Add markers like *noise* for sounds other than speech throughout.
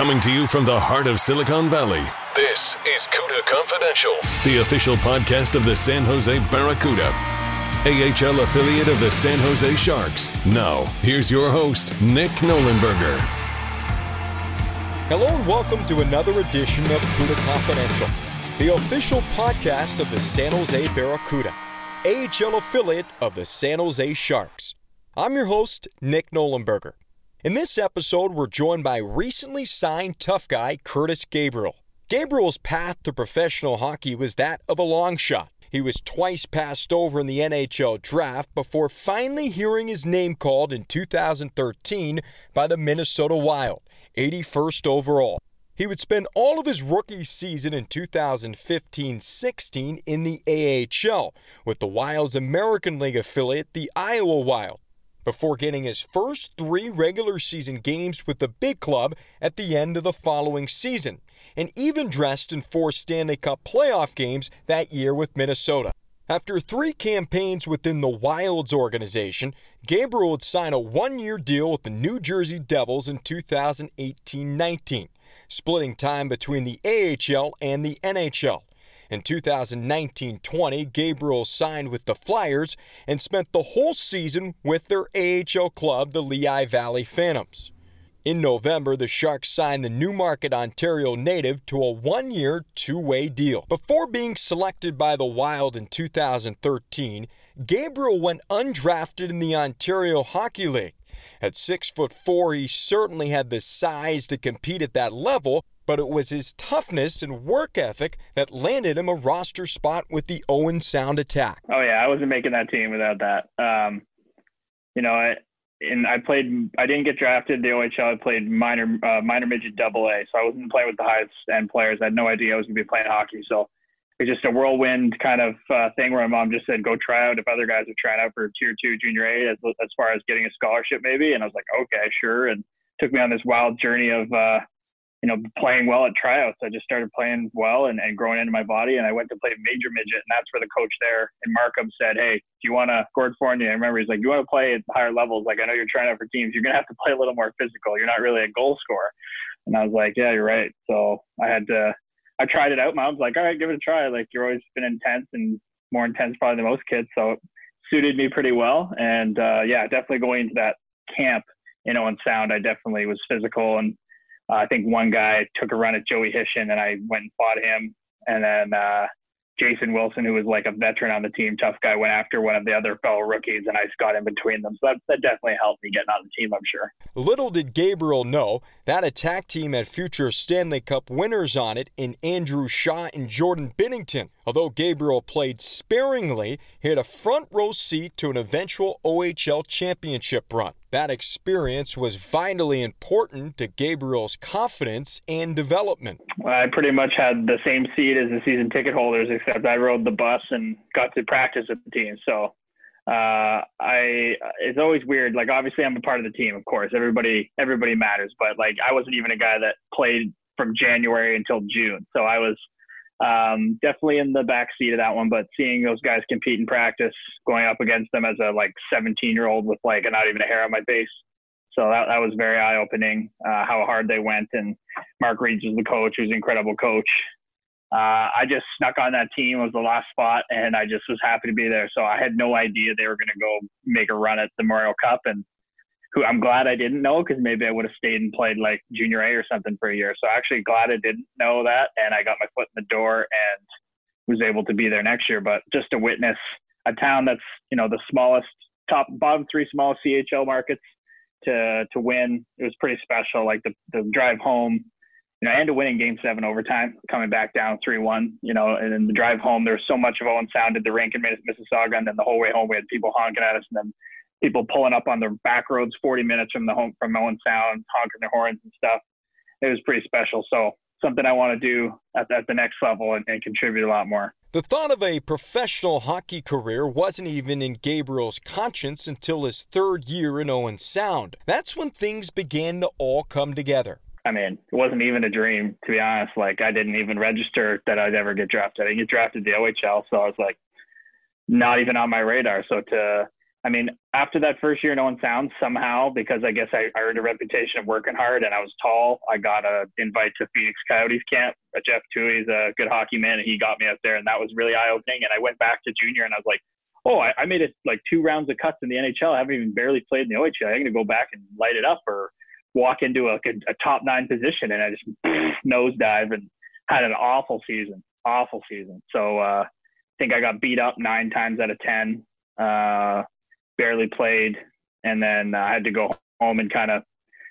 Coming to you from the heart of Silicon Valley, this is CUDA Confidential, the official podcast of the San Jose Barracuda, AHL affiliate of the San Jose Sharks. Now, here's your host, Nick Nollenberger. Hello and welcome to another edition of CUDA Confidential the official podcast of the San Jose Barracuda, AHL affiliate of the San Jose Sharks. I'm your host, Nick Nollenberger. In this episode, we're joined by recently signed tough guy Curtis Gabriel. Gabriel's path to professional hockey was that of a long shot. He was twice passed over in the NHL draft before finally hearing his name called in 2013 by the Minnesota Wild, 81st overall. He would spend all of his rookie season in 2015 16 in the AHL with the Wild's American League affiliate, the Iowa Wild, before getting his first three regular season games with the big club at the end of the following season, and even dressed in four Stanley Cup playoff games that year with Minnesota. After three campaigns within the Wilds organization, Gabriel would sign a one year deal with the New Jersey Devils in 2018 19 splitting time between the AHL and the NHL. In 2019 20, Gabriel signed with the Flyers and spent the whole season with their AHL club, the Lehigh Valley Phantoms. In November, the Sharks signed the Newmarket, Ontario native to a one year, two way deal. Before being selected by the Wild in 2013, Gabriel went undrafted in the Ontario Hockey League. At six foot four, he certainly had the size to compete at that level, but it was his toughness and work ethic that landed him a roster spot with the Owen Sound attack. Oh yeah, I wasn't making that team without that. Um, you know, I and I played. I didn't get drafted the OHL. I played minor uh, minor midget double A, so I wasn't playing with the highest end players. I had no idea I was going to be playing hockey. So it's just a whirlwind kind of uh, thing where my mom just said, go try out if other guys are trying out for tier two junior A as, as far as getting a scholarship maybe. And I was like, okay, sure. And took me on this wild journey of, uh, you know, playing well at tryouts. I just started playing well and, and growing into my body. And I went to play major midget. And that's where the coach there in Markham said, Hey, do you want to, Gord Fournier, I remember he's like, you want to play at higher levels? Like, I know you're trying out for teams. You're going to have to play a little more physical. You're not really a goal scorer. And I was like, yeah, you're right. So I had to, I tried it out. Mom's like, all right, give it a try. Like you're always been intense and more intense probably than most kids. So it suited me pretty well. And uh, yeah, definitely going into that camp, you know, in sound, I definitely was physical. And uh, I think one guy took a run at Joey Hishon and I went and fought him. And then uh, Jason Wilson, who was like a veteran on the team, tough guy, went after one of the other fellow rookies, and I got in between them. So that, that definitely helped me getting on the team, I'm sure. Little did Gabriel know that attack team had future Stanley Cup winners on it in Andrew Shaw and Jordan Binnington. Although Gabriel played sparingly, he had a front row seat to an eventual OHL championship run. That experience was vitally important to Gabriel's confidence and development. I pretty much had the same seat as the season ticket holders, except I rode the bus and got to practice with the team. So uh, I it's always weird. Like obviously I'm a part of the team, of course. Everybody everybody matters, but like I wasn't even a guy that played from January until June. So I was um, definitely in the back seat of that one. But seeing those guys compete in practice, going up against them as a like 17 year old with like not even a hair on my face. So that, that was very eye opening, uh, how hard they went. And Mark Reeds was the coach, who's an incredible coach. Uh, I just snuck on that team. Was the last spot, and I just was happy to be there. So I had no idea they were going to go make a run at the Memorial Cup, and who I'm glad I didn't know because maybe I would have stayed and played like junior A or something for a year. So actually glad I didn't know that, and I got my foot in the door and was able to be there next year. But just to witness a town that's you know the smallest, top bottom three smallest CHL markets to to win, it was pretty special. Like the the drive home. You know, and to winning game seven overtime, coming back down 3 1, you know, and then the drive home, there was so much of Owen Sound at the rink in Mississauga. And then the whole way home, we had people honking at us. And then people pulling up on their back roads 40 minutes from the home from Owen Sound, honking their horns and stuff. It was pretty special. So something I want to do at, at the next level and, and contribute a lot more. The thought of a professional hockey career wasn't even in Gabriel's conscience until his third year in Owen Sound. That's when things began to all come together. I mean, it wasn't even a dream, to be honest. Like, I didn't even register that I'd ever get drafted. I didn't get drafted to the OHL, so I was like, not even on my radar. So to I mean, after that first year in Owen Sound, somehow, because I guess I, I earned a reputation of working hard and I was tall, I got an invite to Phoenix Coyotes camp. Uh, Jeff Toohey is a good hockey man, and he got me up there, and that was really eye opening. And I went back to junior, and I was like, oh, I, I made it like two rounds of cuts in the NHL. I haven't even barely played in the OHL. I'm going to go back and light it up or walk into a, a top nine position. And I just *clears throat* nosedive and had an awful season, awful season. So uh, I think I got beat up nine times out of 10. Uh, barely played, and then uh, I had to go home and kind of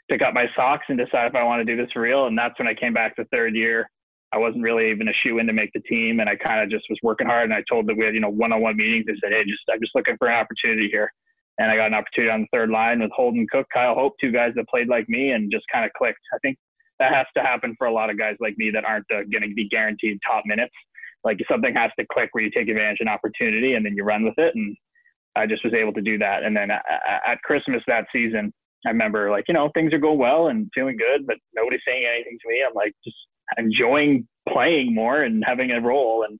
pick up my socks and decide if I want to do this for real. And that's when I came back the third year. I wasn't really even a shoe in to make the team, and I kind of just was working hard. And I told that we had you know one-on-one meetings. I said, hey, just I'm just looking for an opportunity here. And I got an opportunity on the third line with Holden Cook, Kyle Hope, two guys that played like me, and just kind of clicked. I think that has to happen for a lot of guys like me that aren't uh, going to be guaranteed top minutes. Like something has to click where you take advantage of an opportunity and then you run with it. And I just was able to do that. And then at Christmas that season, I remember like, you know, things are going well and feeling good, but nobody's saying anything to me. I'm like just enjoying playing more and having a role. And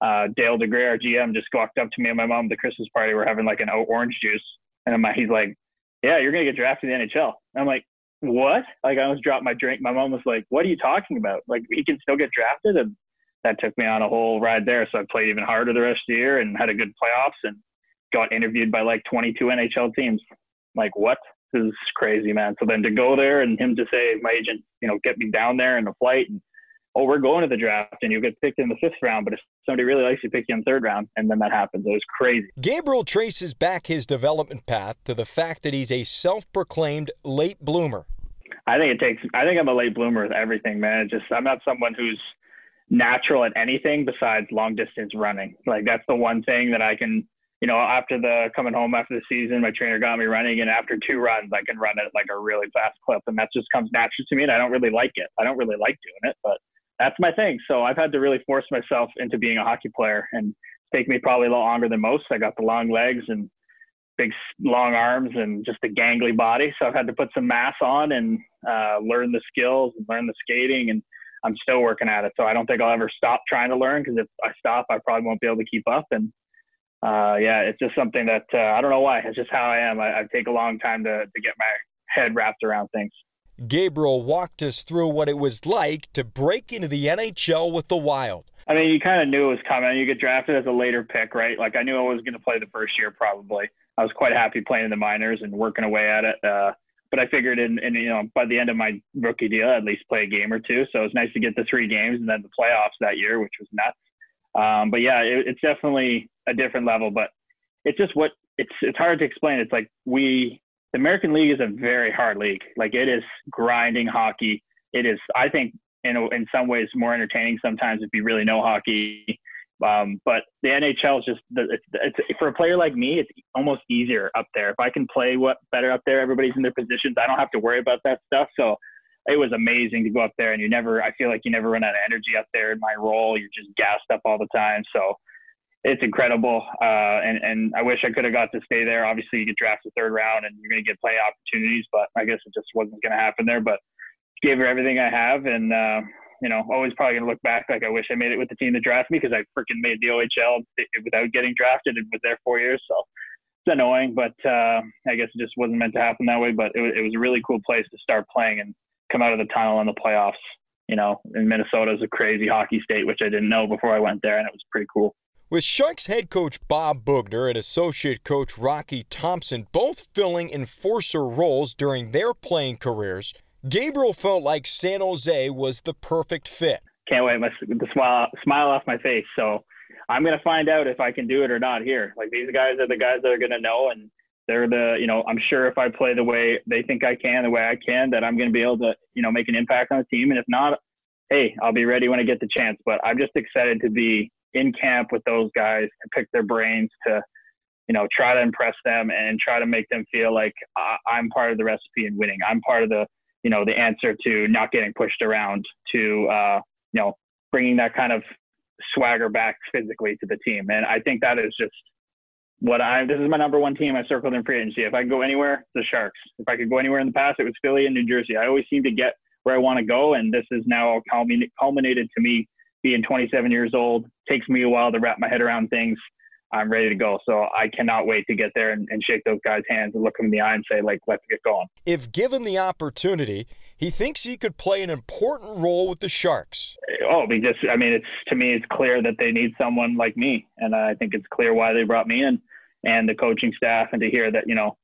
uh, Dale DeGray, our GM, just walked up to me and my mom at the Christmas party. We're having like an orange juice. And I'm, he's like, yeah, you're going to get drafted to the NHL. And I'm like, what? Like I almost dropped my drink. My mom was like, what are you talking about? Like he can still get drafted. And that took me on a whole ride there. So I played even harder the rest of the year and had a good playoffs and got interviewed by like 22 NHL teams. Like, what? This is crazy, man. So then to go there and him to say, my agent, you know, get me down there in a flight and, oh, we're going to the draft and you get picked in the fifth round, but if somebody really likes you, pick you in third round. And then that happens. It was crazy. Gabriel traces back his development path to the fact that he's a self proclaimed late bloomer. I think it takes, I think I'm a late bloomer with everything, man. Just, I'm not someone who's natural at anything besides long distance running. Like that's the one thing that I can, you know, after the coming home after the season, my trainer got me running, and after two runs, I can run at like a really fast clip, and that just comes natural to me. And I don't really like it. I don't really like doing it, but that's my thing. So I've had to really force myself into being a hockey player, and take me probably a little longer than most. I got the long legs and big long arms and just a gangly body, so I've had to put some mass on and uh, learn the skills and learn the skating and. I'm still working at it, so I don't think I'll ever stop trying to learn because if I stop, I probably won't be able to keep up. And uh, yeah, it's just something that uh, I don't know why. It's just how I am. I, I take a long time to, to get my head wrapped around things. Gabriel walked us through what it was like to break into the NHL with the Wild. I mean, you kind of knew it was coming. You get drafted as a later pick, right? Like I knew I was going to play the first year probably. I was quite happy playing in the minors and working away at it. Uh, but I figured in, in, you know by the end of my rookie deal, I'd at least play a game or two. So it was nice to get the three games and then the playoffs that year, which was nuts. Um, but yeah, it, it's definitely a different level. But it's just what it's it's hard to explain. It's like we the American League is a very hard league. Like it is grinding hockey. It is I think in in some ways more entertaining sometimes if you really know hockey. Um, but the NHL is just it's, it's, for a player like me, it's almost easier up there. If I can play what better up there, everybody's in their positions. I don't have to worry about that stuff. So it was amazing to go up there and you never I feel like you never run out of energy up there in my role. You're just gassed up all the time. So it's incredible. Uh, and, and I wish I could have got to stay there. Obviously you get drafted third round and you're going to get play opportunities, but I guess it just wasn't going to happen there, but gave her everything I have. And, uh, you know, always probably going to look back like I wish I made it with the team that drafted me because I freaking made the OHL without getting drafted and was there four years. So it's annoying, but uh, I guess it just wasn't meant to happen that way. But it was, it was a really cool place to start playing and come out of the tunnel in the playoffs. You know, in Minnesota is a crazy hockey state, which I didn't know before I went there, and it was pretty cool. With Sharks head coach Bob Boughner and associate coach Rocky Thompson both filling enforcer roles during their playing careers, Gabriel felt like San Jose was the perfect fit. Can't wait my, the smile smile off my face. So I'm gonna find out if I can do it or not here. Like these guys are the guys that are gonna know, and they're the you know i'm sure if i play the way they think i can the way i can that i'm going to be able to you know make an impact on the team and if not hey i'll be ready when i get the chance but i'm just excited to be in camp with those guys and pick their brains to you know, try to impress them and try to make them feel like I'm part of the recipe in winning. I'm part of the, you know, the answer to not getting pushed around, to, uh, you know, bringing that kind of swagger back physically to the team. And I think that is just what I, this is my number one team I circled in free agency. If I could go anywhere, the Sharks. If I could go anywhere in the past, it was Philly and New Jersey. I always seem to get where I want to go. And this is now culminated to me being 27 years old. Takes me a while to wrap my head around things. I'm ready to go. So I cannot wait to get there and, and, shake those guys' hands and look them in the eye and say, like, let's get going. If given the opportunity, he thinks he could play an important role with the Sharks. Oh, because I mean, it's to me, it's clear that they need someone like me, and I think it's clear why they brought me in and the coaching staff, and to hear that you know,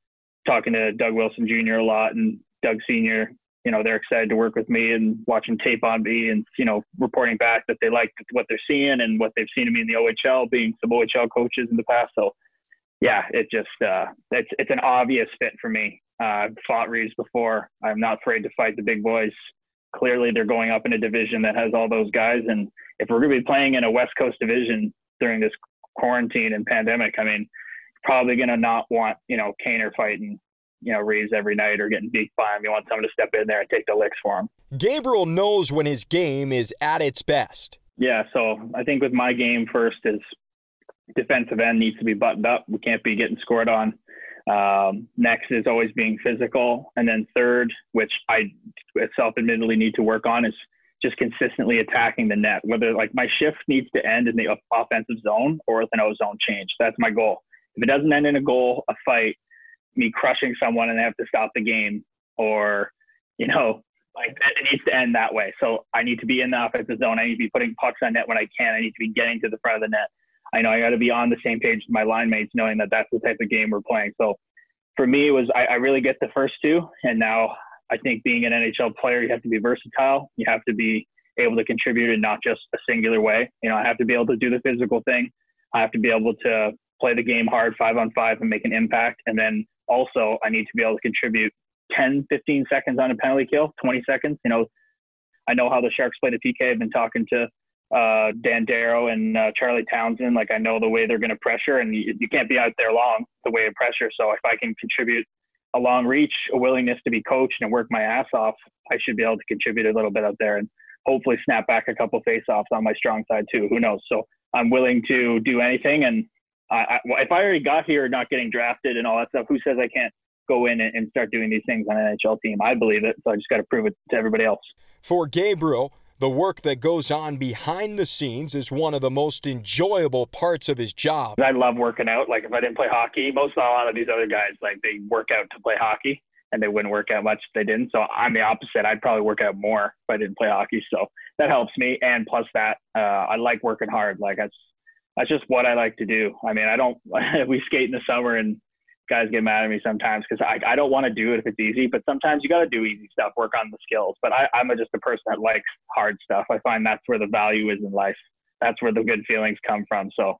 talking to Doug Wilson Jr. a lot and Doug Sr you know they're excited to work with me and watching tape on me and you know reporting back that they like what they're seeing and what they've seen of me in the OHL, being some OHL coaches in the past. So yeah, it just uh, it's it's an obvious fit for me. Uh, I've fought Reaves before. I'm not afraid to fight the big boys. Clearly, they're going up in a division that has all those guys, and if we're going to be playing in a West Coast division during this quarantine and pandemic, I mean, probably going to not want you know Kaner fighting you know, Reaves every night or getting beat by him. You want someone to step in there and take the licks for him. Gabriel knows when his game is at its best. Yeah, so I think with my game first is defensive end needs to be buttoned up. We can't be getting scored on. Um, next is always being physical, and then third, which I self-admittedly need to work on, is just consistently attacking the net. Whether like my shift needs to end in the offensive zone or with an O zone change. That's my goal. If it doesn't end in a goal, a fight, me crushing someone and they have to stop the game or, you know, like it needs to end that way. So I need to be in the offensive zone. I need to be putting pucks on net when I can. I need to be getting to the front of the net. I know I got to be on the same page with my line mates, knowing that that's the type of game we're playing. So for me, it was I, I really get the first two, and now I think being an NHL player, you have to be versatile. You have to be able to contribute in not just a singular way. You know, I have to be able to do the physical thing. I have to be able to play the game hard five on five and make an impact. And then also I need to be able to contribute 10, 15 seconds on a penalty kill, 20 seconds. You know, I know how the Sharks play the PK. I've been talking to uh, Dan Darrow and uh, Charlie Townsend. Like I know the way they're going to pressure, and you, you, can't be out there long the way of pressure. So if I can contribute a long reach, a willingness to be coached and work my ass off, I should be able to contribute a little bit out there and hopefully snap back a couple face-offs on my strong side too. Who knows? So I'm willing to do anything, and I, I, if I already got here not getting drafted and all that stuff, who says I can't go in and, and start doing these things on an NHL team? I believe it, so I just got to prove it to everybody else. For Gabriel, the work that goes on behind the scenes is one of the most enjoyable parts of his job. I love working out. Like if I didn't play hockey, most of a lot of these other guys like they work out to play hockey and they wouldn't work out much if they didn't. So I'm the opposite. I'd probably work out more if I didn't play hockey. So that helps me. And plus that, uh, I like working hard. Like that's that's just what I like to do. I mean, I don't, *laughs* we skate in the summer and guys get mad at me sometimes because I, I don't want to do it if it's easy, but sometimes you got to do easy stuff, work on the skills. But I, I'm just a person that likes hard stuff. I find that's where the value is in life. That's where the good feelings come from. So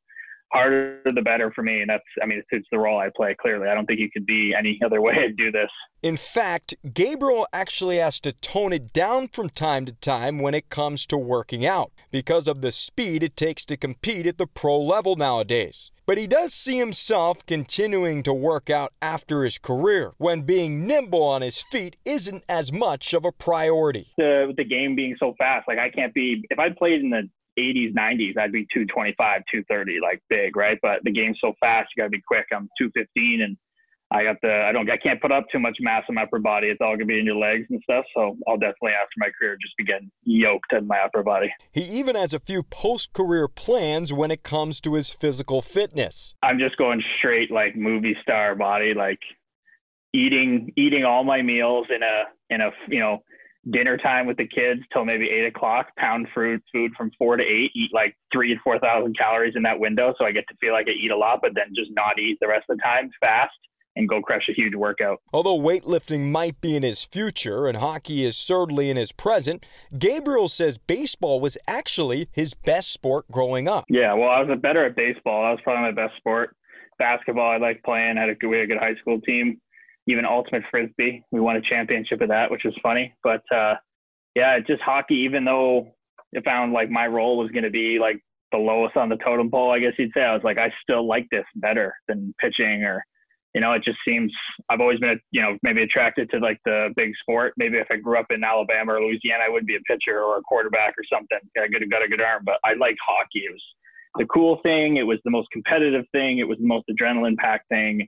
harder the better for me. And that's, I mean, it's the role I play clearly. I don't think you could be any *laughs* other way to do this. In fact, Gabriel actually has to tone it down from time to time when it comes to working out because of the speed it takes to compete at the pro level nowadays. But he does see himself continuing to work out after his career when being nimble on his feet isn't as much of a priority. The, the game being so fast, like I can't be, if I played in the 80s, 90s, I'd be 225, 230, like big, right? But the game's so fast, you got to be quick. I'm 215 and I got the, I don't, I can't put up too much mass in my upper body. It's all gonna be in your legs and stuff. So I'll definitely after my career just be getting yoked in my upper body. He even has a few post career plans when it comes to his physical fitness. I'm just going straight like movie star body, like eating, eating all my meals in a, in a, you know, dinner time with the kids till maybe eight o'clock, pound fruit food from four to eight, eat like three to four thousand calories in that window. So I get to feel like I eat a lot, but then just not eat the rest of the time, fast and go crush a huge workout. Although weightlifting might be in his future and hockey is certainly in his present, Gabriel says baseball was actually his best sport growing up. Yeah, well, I was better at baseball. That was probably my best sport. Basketball, I liked playing. I had a good, we had a good high school team even ultimate frisbee. We won a championship of that, which was funny. But uh, yeah, just hockey. Even though it found like my role was going to be like the lowest on the totem pole, I guess you'd say. I was like, I still like this better than pitching or, you know, it just seems I've always been, you know, maybe attracted to like the big sport. Maybe if I grew up in Alabama or Louisiana, I would be a pitcher or a quarterback or something. I could have got a good arm, but I like hockey. It was the cool thing. It was the most competitive thing. It was the most adrenaline packed thing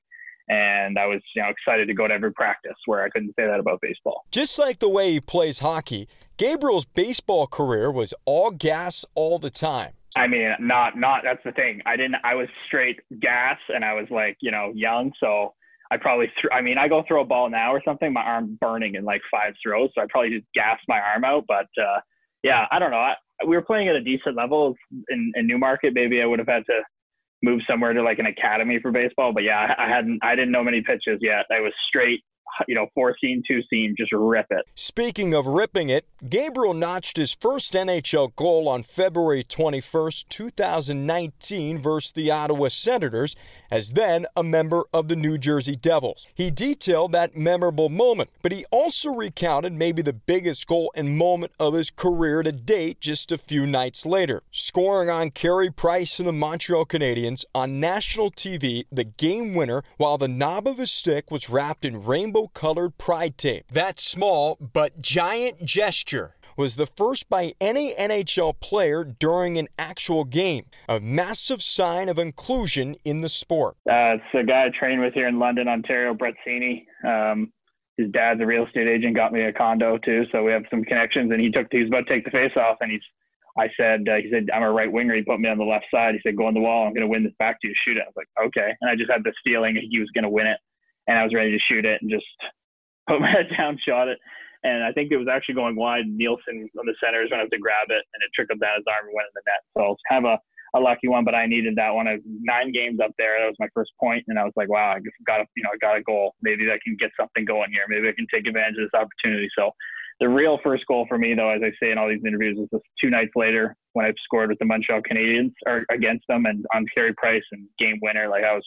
and I was you know excited to go to every practice where I couldn't say that about baseball. Just like the way he plays hockey, Gabriel's baseball career was all gas all the time. I mean, not not that's the thing. I didn't. I was straight gas, and I was like you know young, so I probably threw. I mean, I go throw a ball now or something, my arm burning in like five throws, so I probably just gas my arm out. But uh, yeah, I don't know. I, we were playing at a decent level in, in Newmarket. Maybe I would have had to move somewhere to like an academy for baseball. But yeah, I hadn't, I didn't know many pitches yet. I was straight you know, four seam, two seam, just rip it. Speaking of ripping it, Gabriel notched his first NHL goal on February 21st, 2019 versus the Ottawa Senators as then a member of the New Jersey Devils. He detailed that memorable moment, but he also recounted maybe the biggest goal and moment of his career to date just a few nights later, scoring on Carey Price and the Montreal Canadiens on national TV the game winner while the knob of his stick was wrapped in rainbow colored pride tape. That small but giant gesture was the first by any NHL player during an actual game, a massive sign of inclusion in the sport. Uh, it's a guy I trained with here in London, Ontario, Brett Seney. Um, his dad's a real estate agent, got me a condo too, so we have some connections. And he took, he was about to take the face off, and he's, I said, uh, he said, I'm a right winger. He put me on the left side. He said, go on the wall. I'm going to win this back to you. Shoot it. I was like, okay. And I just had this feeling he was going to win it and I was ready to shoot it and just *laughs* put my head down, shot it. And I think it was actually going wide. Nilsson on the Senators went up to have to grab it, and it trickled down his arm and went in the net. So it's kind of a, a lucky one, but I needed that one. I nine games up there. That was my first point, and I was like, wow, I got a, you know, I got a goal. Maybe I can get something going here. Maybe I can take advantage of this opportunity. So the real first goal for me, though, as I say in all these interviews, was just two nights later when I scored with the Montreal Canadiens or against them and on Carey Price and game winner. Like I was,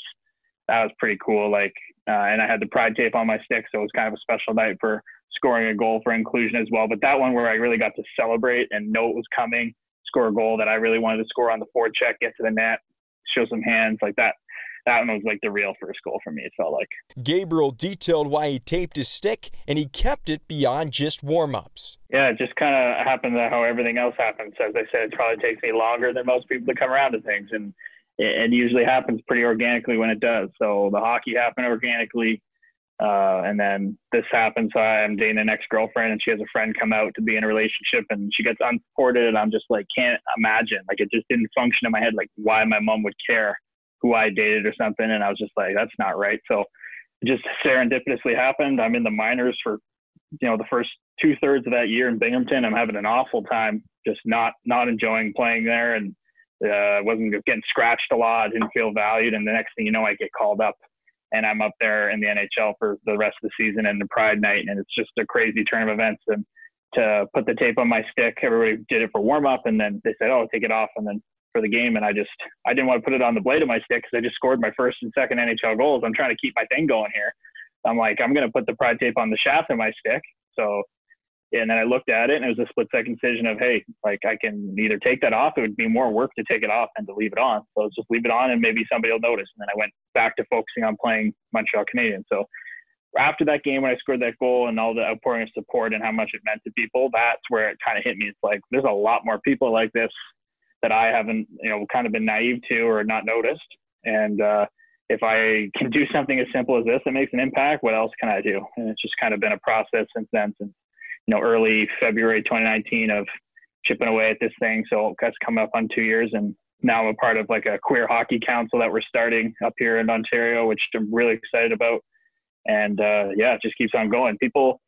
that was pretty cool. Like uh, and I had the pride tape on my stick, so it was kind of a special night for scoring a goal for inclusion as well. But that one where I really got to celebrate and know it was coming, score a goal that I really wanted to score on the forecheck, get to the net, show some hands like that. That one was like the real first goal for me. It felt like. Gabriel detailed why he taped his stick and he kept it beyond just warm ups. Yeah, it just kind of happened that how everything else happens. As I said, it probably takes me longer than most people to come around to things, and it, it usually happens pretty organically when it does. So the hockey happened organically. Uh, and then this happens. I'm dating an ex girlfriend, and she has a friend come out to be in a relationship, and she gets unsupported, and I'm just like, can't imagine. Like, it just didn't function in my head, like why my mom would care who I dated or something. And I was just like, that's not right. So it just serendipitously happened. I'm in the minors for, you know, the first two thirds of that year in Binghamton. I'm having an awful time, just not not enjoying playing there, and uh, wasn't getting scratched a lot, didn't feel valued, and the next thing you know, I get called up, and I'm up there in the NHL for the rest of the season and the Pride Night, and it's just a crazy turn of events. And to put the tape on my stick, everybody did it for warm up, and then they said, "Oh, take it off," and then for the game, and I just I didn't want to put it on the blade of my stick because I just scored my first and second NHL goals. I'm trying to keep my thing going here. I'm like, I'm gonna put the Pride tape on the shaft of my stick, so and then I looked at it and it was a split second decision of, hey, like I can either take that off. It would be more work to take it off than to leave it on. So let's just leave it on and maybe somebody will notice. And then I went back to focusing on playing Montreal Canadiens. So after that game, when I scored that goal and all the outpouring of support and how much it meant to people, that's where it kind of hit me. It's like there's a lot more people like this that I haven't, you know, kind of been naive to or not noticed. And uh, if I can do something as simple as this that makes an impact, what else can I do? And it's just kind of been a process since then, since you know, early February 2019 of chipping away at this thing. So that's coming up on two years. And now I'm a part of like a queer hockey council that we're starting up here in Ontario, which I'm really excited about. And uh, yeah, it just keeps on going. People,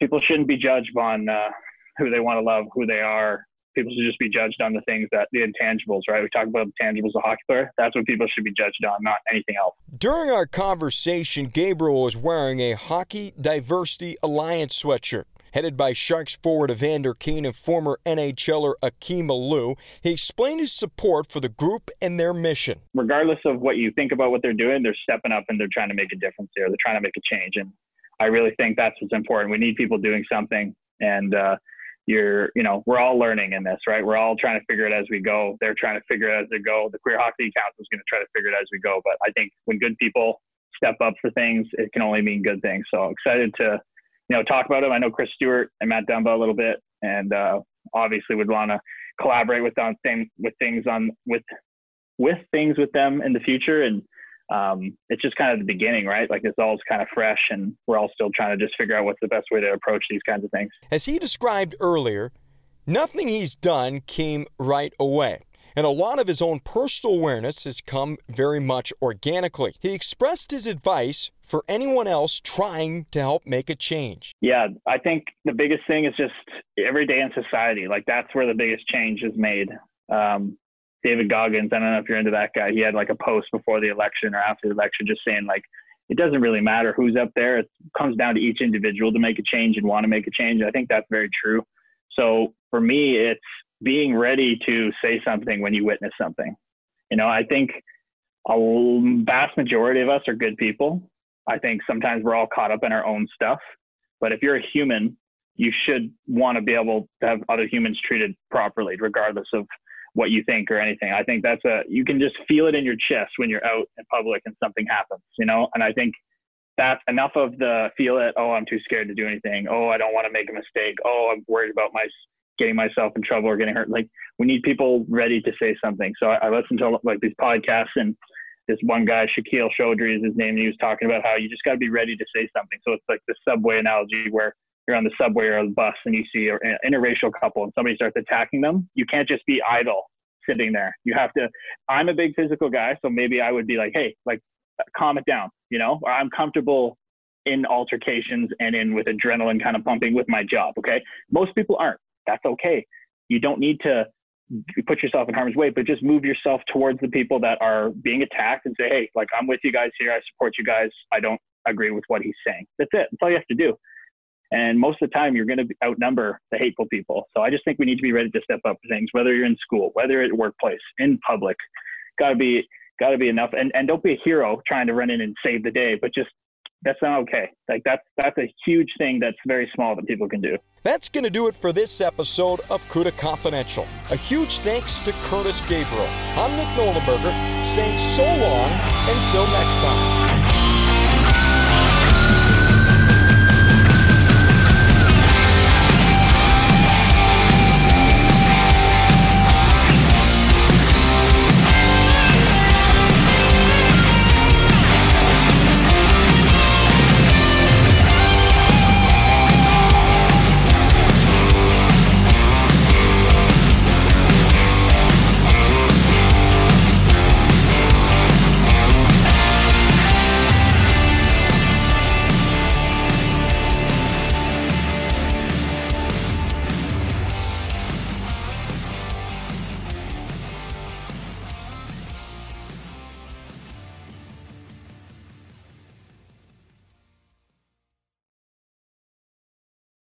people shouldn't be judged on uh, who they want to love, who they are. People should just be judged on the things that the intangibles, right? We talk about the tangibles of hockey player. That's what people should be judged on, not anything else. During our conversation, Gabriel was wearing a Hockey Diversity Alliance sweatshirt. Headed by Sharks forward Evander Kane and former NHLer Akim Aliu, he explained his support for the group and their mission. Regardless of what you think about what they're doing, they're stepping up and they're trying to make a difference here. They're trying to make a change. And I really think that's what's important. We need people doing something. And, uh, you're, you know, we're all learning in this, right? We're all trying to figure it as we go. They're trying to figure it as they go. The Queer Hockey Council is going to try to figure it as we go. But I think when good people step up for things, it can only mean good things. So excited to, you know, talk about them. I know Chris Stewart and Matt Dumba a little bit, and uh, obviously would want to collaborate with on thing with things on with with things with them in the future. And um, it's just kind of the beginning, right? Like this all kind of fresh, and we're all still trying to just figure out what's the best way to approach these kinds of things. As he described earlier, nothing he's done came right away. And a lot of his own personal awareness has come very much organically. He expressed his advice for anyone else trying to help make a change. Yeah, I think the biggest thing is just every day in society. Like that's where the biggest change is made. Um, David Goggins, I don't know if you're into that guy. He had like a post before the election or after the election just saying like it doesn't really matter who's up there. It comes down to each individual to make a change and want to make a change. I think that's very true. So for me, it's being ready to say something when you witness something. You know, I think a vast majority of us are good people. I think sometimes we're all caught up in our own stuff. But if you're a human, you should want to be able to have other humans treated properly, regardless of what you think or anything. I think that's a you can just feel it in your chest when you're out in public and something happens, you know. And I think that's enough of the feel it. Oh, I'm too scared to do anything. Oh, I don't want to make a mistake. Oh, I'm worried about my getting myself in trouble or getting hurt. Like we need people ready to say something. So I, I listen to like these podcasts and this one guy, Shaquille Chaudhry is his name. And he was talking about how you just got to be ready to say something. So it's like the subway analogy where you're on the subway or the bus and you see an interracial couple and somebody starts attacking them. You can't just be idle sitting there. You have to, I'm a big physical guy. So maybe I would be like, Hey, like calm it down, you know, I'm comfortable in altercations and in with adrenaline kind of pumping with my job. Okay. Most people aren't that's okay. You don't need to put yourself in harm's way, but just move yourself towards the people that are being attacked and say, hey, like I'm with you guys here. I support you guys. I don't agree with what he's saying. That's it. That's all you have to do. And most of the time, you're going to outnumber the hateful people. So I just think we need to be ready to step up things, whether you're in school, whether at workplace, in public. Got to be got to be enough. And and don't be a hero trying to run in and save the day, but just that's not okay. Like that's that's a huge thing that's very small that people can do. That's going to do it for this episode of CUDA Confidential. A huge thanks to Curtis Gabriel. I'm Nick Nollenberger saying so long until next time.